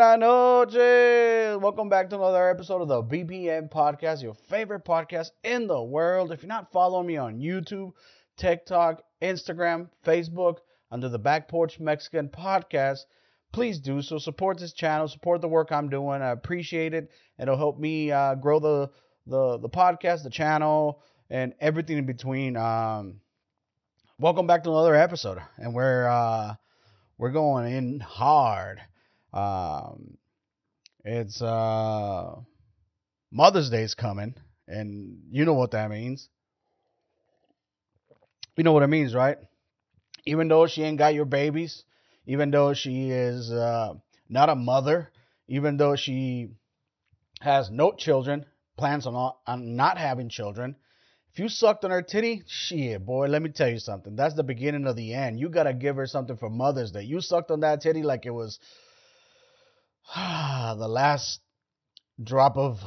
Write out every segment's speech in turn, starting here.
Buenas noches. Welcome back to another episode of the BPM Podcast, your favorite podcast in the world. If you're not following me on YouTube, TikTok, Instagram, Facebook, under the Back Porch Mexican Podcast, please do so. Support this channel, support the work I'm doing. I appreciate it. It'll help me uh, grow the, the the podcast, the channel, and everything in between. Um, welcome back to another episode, and we're uh, we're going in hard. Um, it's uh, Mother's Day's coming, and you know what that means. You know what it means, right? Even though she ain't got your babies, even though she is uh, not a mother, even though she has no children, plans on not, on not having children. If you sucked on her titty, shit, boy, let me tell you something. That's the beginning of the end. You gotta give her something for Mother's Day. You sucked on that titty like it was the last drop of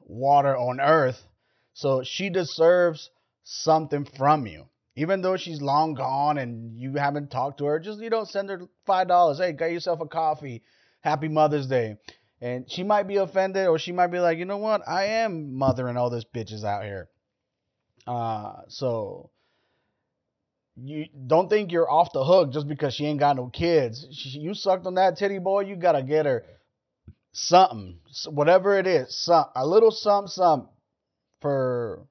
water on earth. So she deserves something from you. Even though she's long gone and you haven't talked to her, just you know, send her five dollars. Hey, get yourself a coffee. Happy Mother's Day. And she might be offended or she might be like, you know what? I am mothering all these bitches out here. Uh so you don't think you're off the hook just because she ain't got no kids. She, you sucked on that titty boy, you gotta get her something, whatever it is, some a little something, something for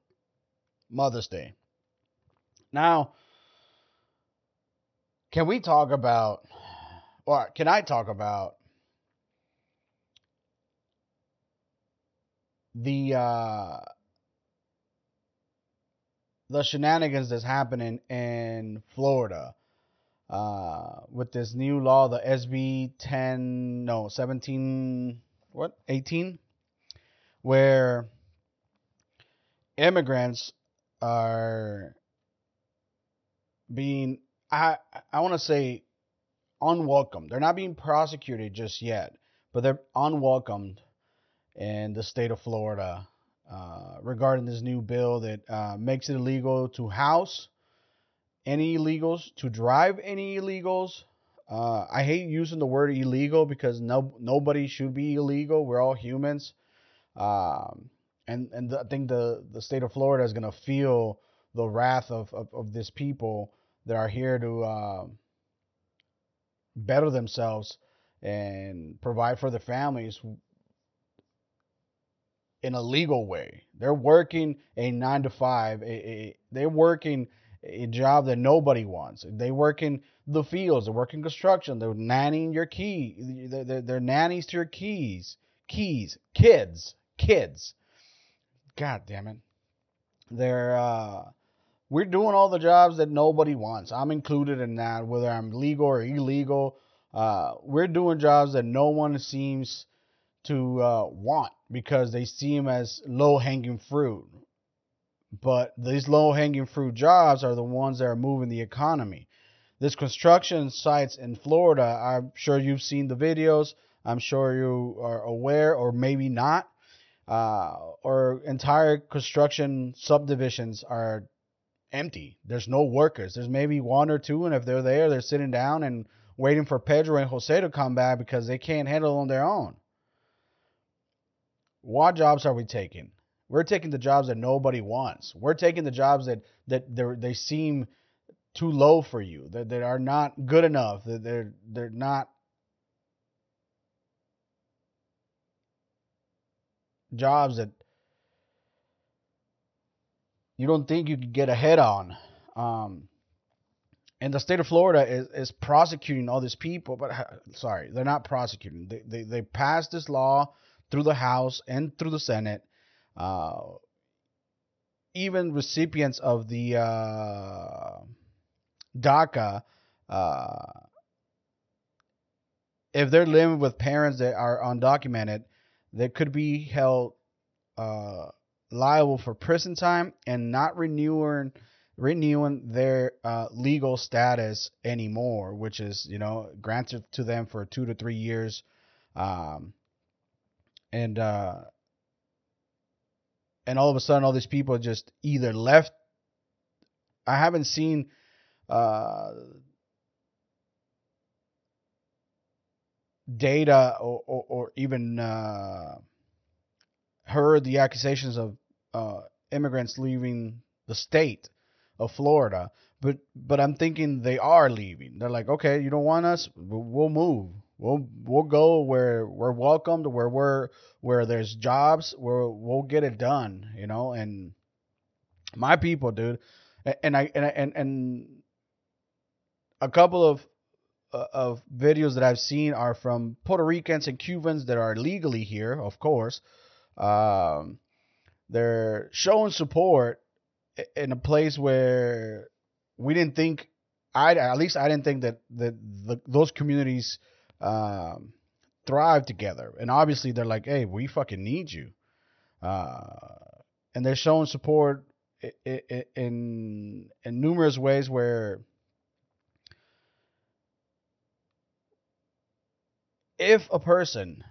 Mother's Day. Now, can we talk about, or can I talk about the uh, the shenanigans that's happening in Florida? uh, with this new law, the SB 10, no, 17, what, 18, where immigrants are being, I, I want to say, unwelcome. They're not being prosecuted just yet, but they're unwelcomed in the state of Florida uh, regarding this new bill that uh, makes it illegal to house any illegals, to drive any illegals. Uh, I hate using the word illegal because no nobody should be illegal. We're all humans, um, and and the, I think the the state of Florida is gonna feel the wrath of of, of this people that are here to uh, better themselves and provide for their families in a legal way. They're working a nine to five. A, a, they're working a job that nobody wants. They work in the fields, they work in construction, they're nannying your key, they're, they're, they're nannies to your keys, keys, kids, kids. God damn it. They're, uh, we're doing all the jobs that nobody wants. I'm included in that, whether I'm legal or illegal. Uh, we're doing jobs that no one seems to uh, want because they see them as low hanging fruit. But these low hanging fruit jobs are the ones that are moving the economy. This construction sites in Florida, I'm sure you've seen the videos. I'm sure you are aware, or maybe not. Uh, or entire construction subdivisions are empty. There's no workers. There's maybe one or two, and if they're there, they're sitting down and waiting for Pedro and Jose to come back because they can't handle on their own. What jobs are we taking? We're taking the jobs that nobody wants. We're taking the jobs that that they seem too low for you, that, that are not good enough, that they're they're not jobs that you don't think you could get ahead on. Um, and the state of Florida is, is prosecuting all these people, but sorry, they're not prosecuting. They, they, they passed this law through the House and through the Senate uh, even recipients of the uh, DACA, uh, if they're living with parents that are undocumented, they could be held uh, liable for prison time and not renewing renewing their uh, legal status anymore, which is you know granted to them for two to three years, um, and uh, and all of a sudden all these people just either left i haven't seen uh, data or, or, or even uh, heard the accusations of uh, immigrants leaving the state of Florida. But but I'm thinking they are leaving. They're like, okay, you don't want us, we'll, we'll move. We'll we'll go where we're welcomed, where we're where there's jobs, where we'll get it done, you know. And my people, dude, and I and and and a couple of uh, of videos that I've seen are from Puerto Ricans and Cubans that are legally here, of course. Um, they're showing support in a place where we didn't think I at least I didn't think that that the, those communities um, thrive together. And obviously they're like, hey, we fucking need you. Uh, and they're showing support in, in in numerous ways where if a person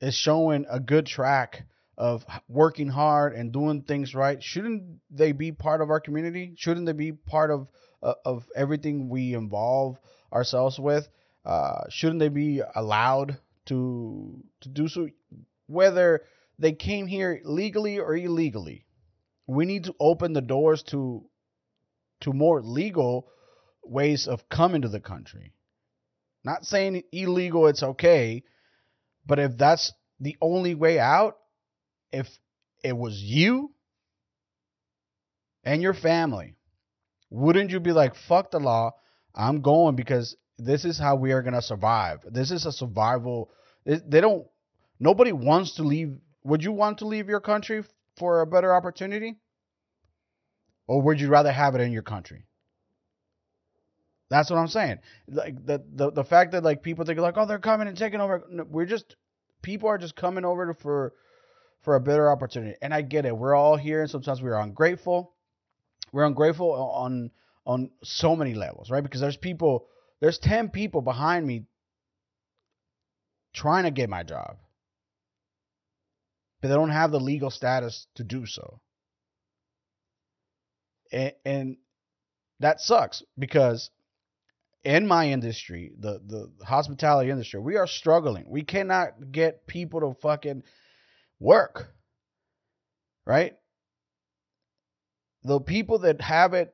is showing a good track of working hard and doing things right, shouldn't they be part of our community? Shouldn't they be part of uh, of everything we involve ourselves with? Uh, shouldn't they be allowed to to do so, whether they came here legally or illegally? We need to open the doors to to more legal ways of coming to the country. Not saying illegal, it's okay, but if that's the only way out, if it was you and your family, wouldn't you be like, fuck the law? I'm going because this is how we are going to survive. This is a survival. They don't, nobody wants to leave. Would you want to leave your country for a better opportunity? Or would you rather have it in your country? That's what I'm saying. Like the the, the fact that like people think like, oh, they're coming and taking over. We're just people are just coming over for for a better opportunity. And I get it. We're all here, and sometimes we're ungrateful. We're ungrateful on on so many levels, right? Because there's people, there's ten people behind me trying to get my job, but they don't have the legal status to do so. And, and that sucks because in my industry, the the hospitality industry, we are struggling. We cannot get people to fucking work. Right? The people that have it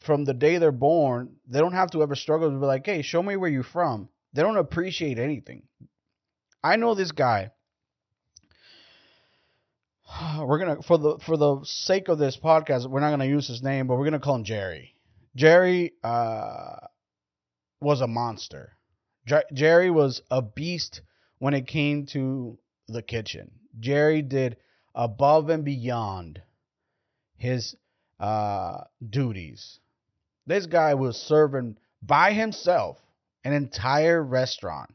from the day they're born, they don't have to ever struggle to be like, hey, show me where you're from. They don't appreciate anything. I know this guy. We're gonna for the for the sake of this podcast, we're not gonna use his name, but we're gonna call him Jerry. Jerry uh, was a monster. Jer- Jerry was a beast when it came to the kitchen. Jerry did above and beyond his uh, duties. This guy was serving by himself an entire restaurant,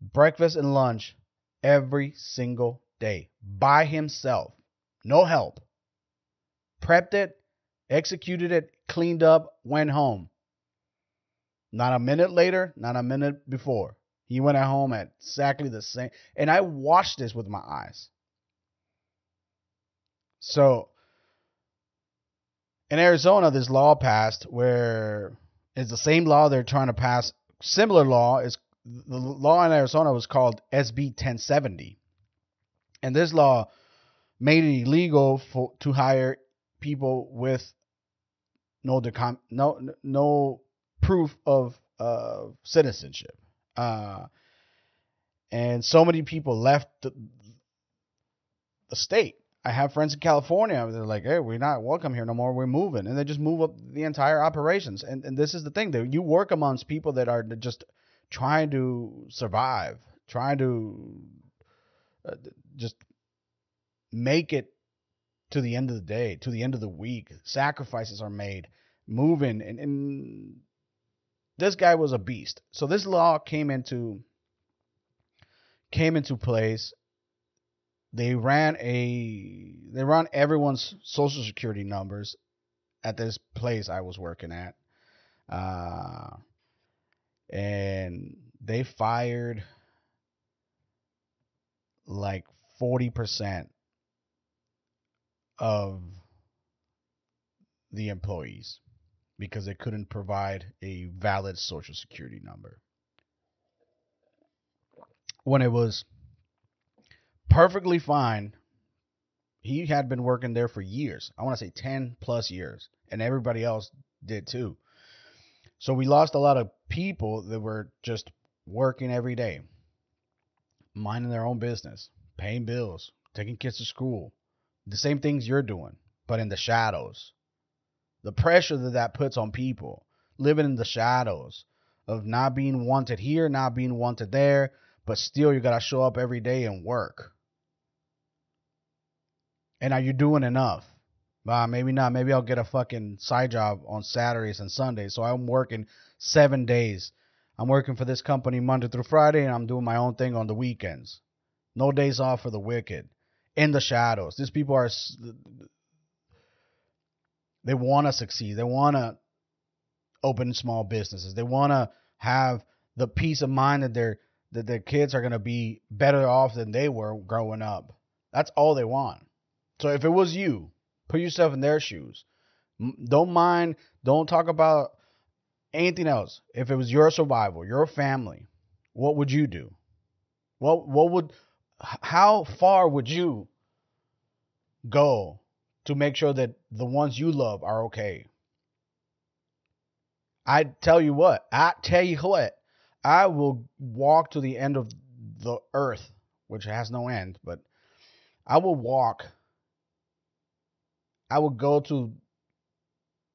breakfast and lunch every single day by himself. No help. Prepped it, executed it, cleaned up, went home. Not a minute later, not a minute before. He went at home at exactly the same. And I watched this with my eyes. So in Arizona, this law passed where it's the same law they're trying to pass. Similar law is the law in Arizona was called SB 1070, and this law made it illegal for to hire people with no decom- no no proof of uh, citizenship. Uh, and so many people left the, the state. I have friends in California. They're like, "Hey, we're not welcome here no more. We're moving," and they just move up the entire operations. And and this is the thing that you work amongst people that are just trying to survive, trying to uh, just make it to the end of the day, to the end of the week. Sacrifices are made, moving, and, and this guy was a beast. So this law came into came into place. They ran a they ran everyone's social security numbers at this place I was working at. Uh, and they fired like 40% of the employees. because they couldn't provide a valid social security number. When it was perfectly fine, he had been working there for years. I want to say 10 plus years, and everybody else did too. So we lost a lot of people that were just working every day, minding their own business, paying bills, taking kids to school. The same things you're doing, but in the shadows. The pressure that that puts on people living in the shadows of not being wanted here, not being wanted there, but still you got to show up every day and work. And are you doing enough? Uh, maybe not. Maybe I'll get a fucking side job on Saturdays and Sundays. So I'm working seven days. I'm working for this company Monday through Friday, and I'm doing my own thing on the weekends. No days off for the wicked. In the shadows. These people are. They want to succeed. They want to open small businesses. They want to have the peace of mind that their that their kids are going to be better off than they were growing up. That's all they want. So if it was you, put yourself in their shoes. Don't mind, don't talk about anything else. If it was your survival, your family, what would you do? What what would how far would you go to make sure that the ones you love are okay? I tell you what, I tell you what, I will walk to the end of the earth, which has no end, but I will walk I would go to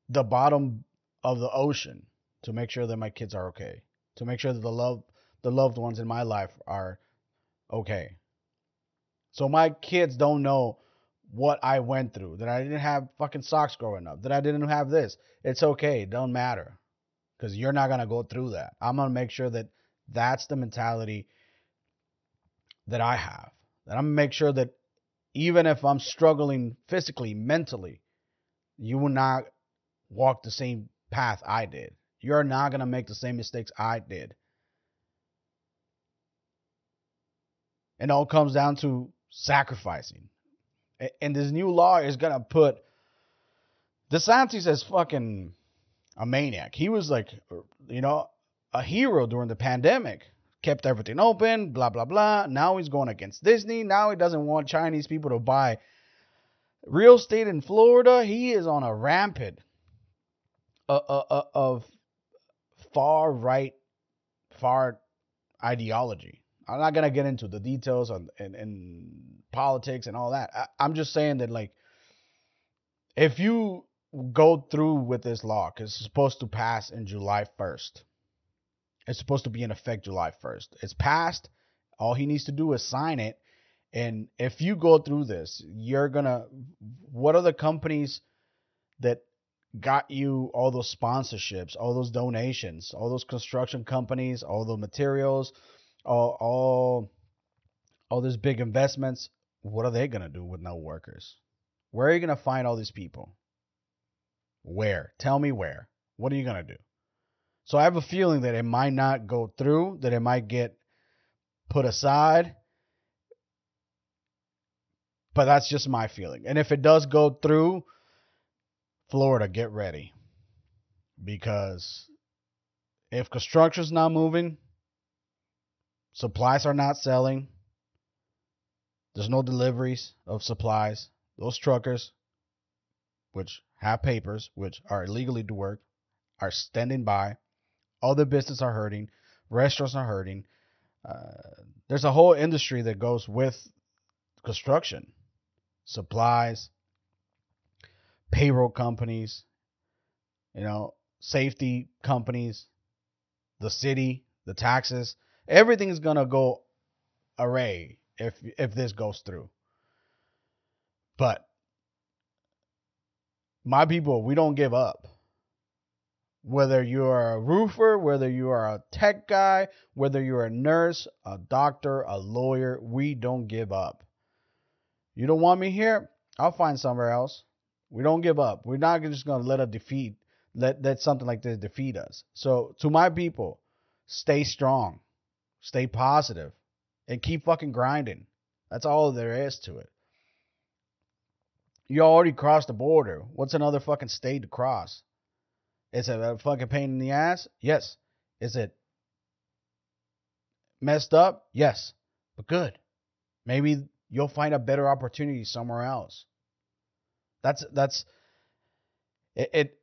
the bottom of the ocean to make sure that my kids are okay, to make sure that the love the loved ones in my life are okay. So my kids don't know what I went through, that I didn't have fucking socks growing up, that I didn't have this. It's okay, it don't matter. Cuz you're not going to go through that. I'm going to make sure that that's the mentality that I have. That I'm going to make sure that even if I'm struggling physically, mentally, you will not walk the same path I did. You're not going to make the same mistakes I did. It all comes down to sacrificing. And this new law is going to put DeSantis as fucking a maniac. He was like, you know, a hero during the pandemic kept everything open, blah, blah, blah. Now he's going against Disney. Now he doesn't want Chinese people to buy real estate in Florida. He is on a rampant uh, uh, uh, of far right, far ideology. I'm not gonna get into the details on and politics and all that. I, I'm just saying that like, if you go through with this law, because it's supposed to pass in July 1st, it's supposed to be in effect July 1st. It's passed. All he needs to do is sign it. And if you go through this, you're going to. What are the companies that got you all those sponsorships, all those donations, all those construction companies, all the materials, all, all, all these big investments? What are they going to do with no workers? Where are you going to find all these people? Where? Tell me where. What are you going to do? So I have a feeling that it might not go through, that it might get put aside. But that's just my feeling. And if it does go through, Florida, get ready. Because if construction's not moving, supplies are not selling, there's no deliveries of supplies, those truckers, which have papers, which are illegally to work, are standing by other businesses are hurting. Restaurants are hurting. Uh, there's a whole industry that goes with construction, supplies, payroll companies, you know, safety companies, the city, the taxes. Everything is gonna go array if if this goes through. But my people, we don't give up whether you're a roofer, whether you are a tech guy, whether you're a nurse, a doctor, a lawyer, we don't give up. You don't want me here? I'll find somewhere else. We don't give up. We're not just going to let a defeat, let, let something like this defeat us. So, to my people, stay strong, stay positive, and keep fucking grinding. That's all there is to it. You already crossed the border. What's another fucking state to cross? Is it a fucking pain in the ass? Yes. Is it messed up? Yes. But good. Maybe you'll find a better opportunity somewhere else. That's that's it, it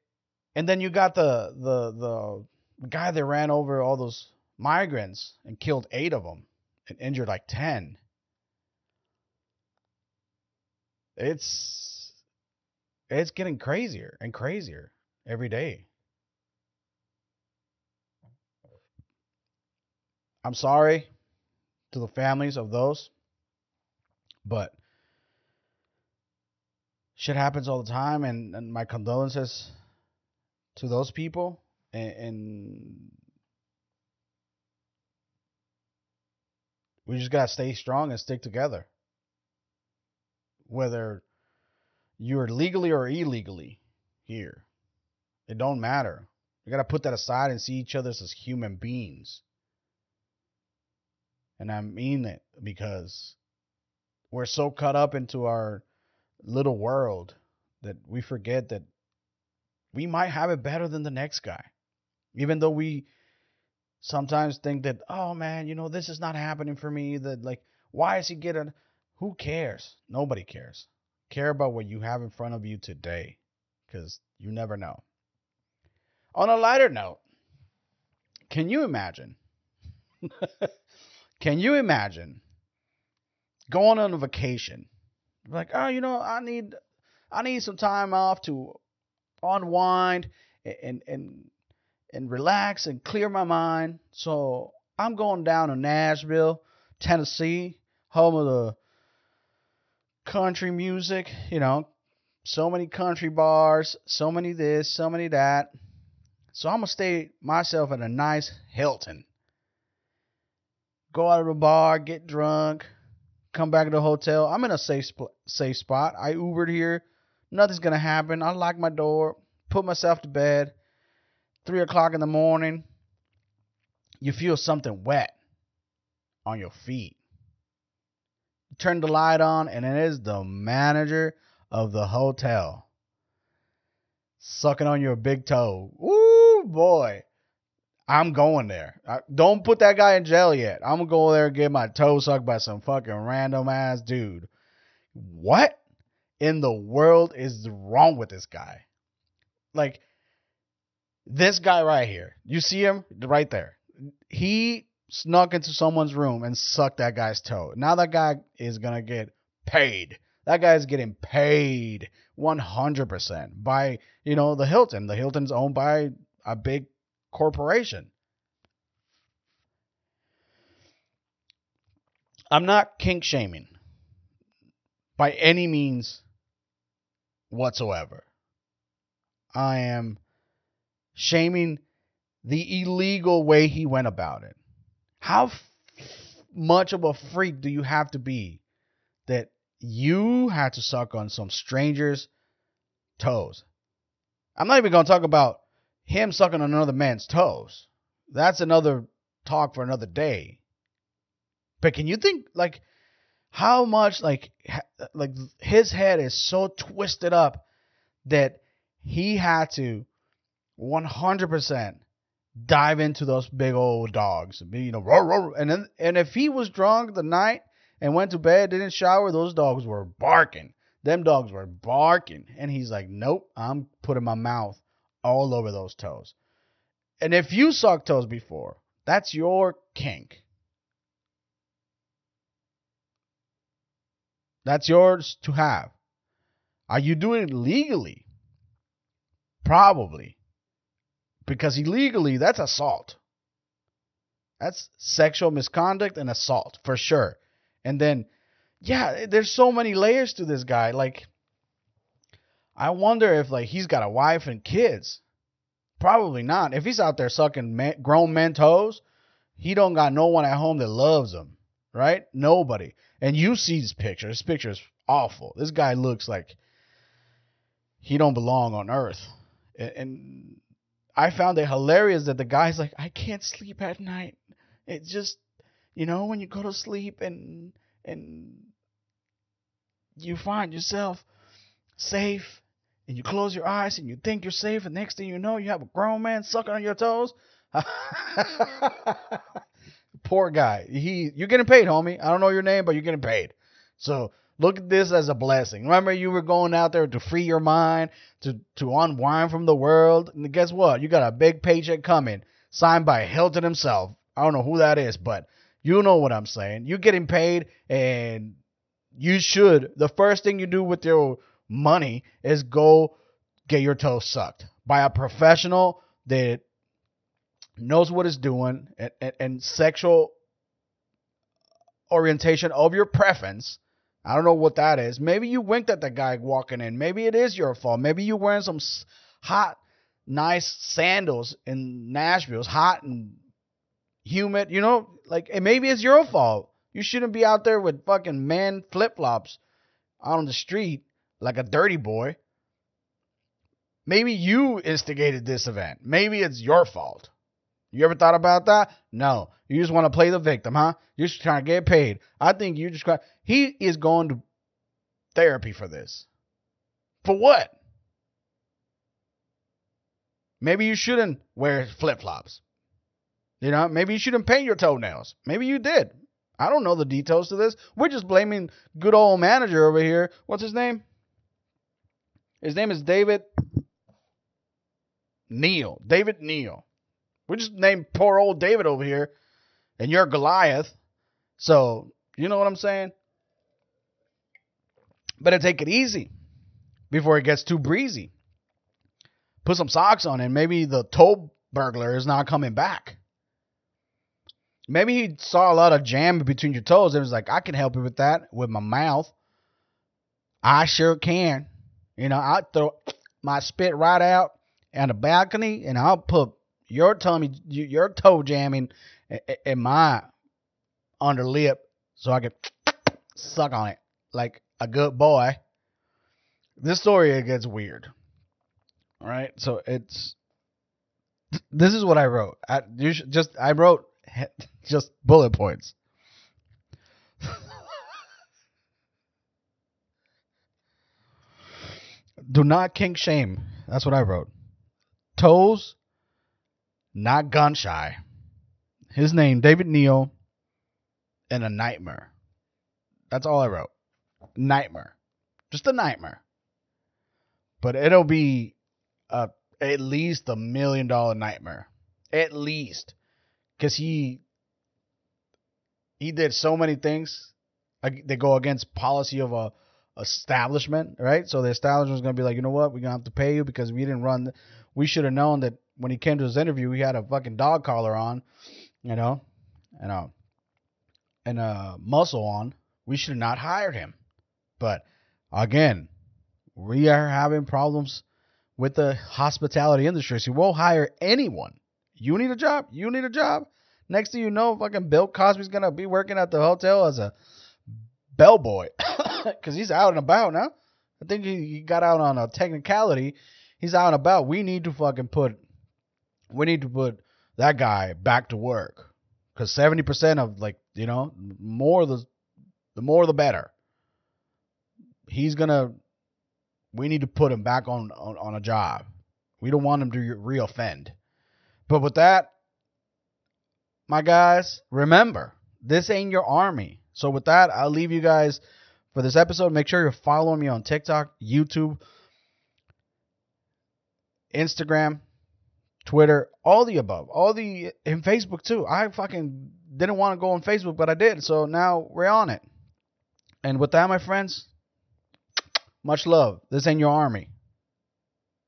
and then you got the the the guy that ran over all those migrants and killed 8 of them and injured like 10. It's it's getting crazier and crazier every day. I'm sorry to the families of those, but shit happens all the time, and, and my condolences to those people. And, and we just gotta stay strong and stick together, whether you're legally or illegally here. It don't matter. We gotta put that aside and see each other as human beings. And I mean it because we're so caught up into our little world that we forget that we might have it better than the next guy. Even though we sometimes think that, oh man, you know, this is not happening for me. That like, why is he getting who cares? Nobody cares. Care about what you have in front of you today. Because you never know. On a lighter note, can you imagine Can you imagine going on a vacation? Like, oh, you know, I need I need some time off to unwind and and and relax and clear my mind. So I'm going down to Nashville, Tennessee, home of the country music, you know, so many country bars, so many this, so many that. So I'm gonna stay myself at a nice Hilton go out of the bar, get drunk, come back to the hotel. I'm in a safe sp- safe spot. I Ubered here. Nothing's gonna happen. I lock my door, put myself to bed. Three o'clock in the morning, you feel something wet on your feet. You turn the light on, and it is the manager of the hotel sucking on your big toe. Ooh, boy. I'm going there. I, don't put that guy in jail yet. I'm gonna go there and get my toe sucked by some fucking random ass dude. What in the world is wrong with this guy? Like this guy right here. You see him right there. He snuck into someone's room and sucked that guy's toe. Now that guy is gonna get paid. That guy is getting paid 100% by, you know, the Hilton. The Hilton's owned by a big corporation. I'm not kink shaming by any means whatsoever. I am shaming the illegal way he went about it. How f- much of a freak do you have to be that you had to suck on some stranger's toes? I'm not even going to talk about him sucking on another man's toes. That's another talk for another day. But can you think like how much like like his head is so twisted up that he had to 100% dive into those big old dogs, you know, roar, roar. and then and if he was drunk the night and went to bed, didn't shower, those dogs were barking. Them dogs were barking, and he's like, "Nope, I'm putting my mouth all over those toes. And if you suck toes before, that's your kink. That's yours to have. Are you doing it legally? Probably. Because illegally, that's assault. That's sexual misconduct and assault for sure. And then, yeah, there's so many layers to this guy. Like, I wonder if like he's got a wife and kids. Probably not. If he's out there sucking grown men toes, he don't got no one at home that loves him, right? Nobody. And you see this picture. This picture is awful. This guy looks like he don't belong on Earth. And, and I found it hilarious that the guy's like, I can't sleep at night. It just, you know, when you go to sleep and and you find yourself safe and you close your eyes and you think you're safe, and next thing you know, you have a grown man sucking on your toes. Poor guy. He, you're getting paid, homie. I don't know your name, but you're getting paid. So look at this as a blessing. Remember, you were going out there to free your mind, to to unwind from the world, and guess what? You got a big paycheck coming, signed by Hilton himself. I don't know who that is, but you know what I'm saying. You're getting paid, and you should. The first thing you do with your money is go get your toes sucked by a professional that knows what it's doing and, and, and sexual orientation of your preference. I don't know what that is. Maybe you winked at the guy walking in. Maybe it is your fault. Maybe you're wearing some hot, nice sandals in Nashville. It's hot and humid. You know, like maybe it's your fault. You shouldn't be out there with fucking man flip flops out on the street like a dirty boy. Maybe you instigated this event. Maybe it's your fault. You ever thought about that? No. You just want to play the victim, huh? You're just trying to get paid. I think you just he is going to therapy for this. For what? Maybe you shouldn't wear flip flops. You know, maybe you shouldn't paint your toenails. Maybe you did. I don't know the details to this. We're just blaming good old manager over here. What's his name? His name is David Neal. David Neal. We just named poor old David over here, and you're Goliath. So, you know what I'm saying? Better take it easy before it gets too breezy. Put some socks on, and maybe the toe burglar is not coming back. Maybe he saw a lot of jam between your toes and was like, I can help you with that with my mouth. I sure can. You know, I'll throw my spit right out on the balcony and I'll put your tummy, your toe jamming in my underlip so I can suck on it like a good boy. This story gets weird. All right, so it's this is what I wrote. I just I wrote just bullet points. Do not kink shame. That's what I wrote. Toes, not gun shy. His name, David Neal, and a nightmare. That's all I wrote. Nightmare. Just a nightmare. But it'll be a, at least a million dollar nightmare. At least because he he did so many things that go against policy of a establishment, right? So the establishment is going to be like, you know what, we're going to have to pay you because we didn't run. We should have known that when he came to his interview, he had a fucking dog collar on, you know, and a and a muscle on. We should have not hired him. But again, we are having problems with the hospitality industry. So we'll hire anyone you need a job. You need a job. Next thing you know, fucking Bill Cosby's gonna be working at the hotel as a bellboy because he's out and about now. I think he, he got out on a technicality. He's out and about. We need to fucking put. We need to put that guy back to work because seventy percent of like you know more the the more the better. He's gonna. We need to put him back on on, on a job. We don't want him to reoffend. But with that, my guys, remember, this ain't your army. So with that, I'll leave you guys for this episode. Make sure you're following me on TikTok, YouTube, Instagram, Twitter, all the above. All the in Facebook too. I fucking didn't want to go on Facebook, but I did. So now we're on it. And with that, my friends, much love. This ain't your army.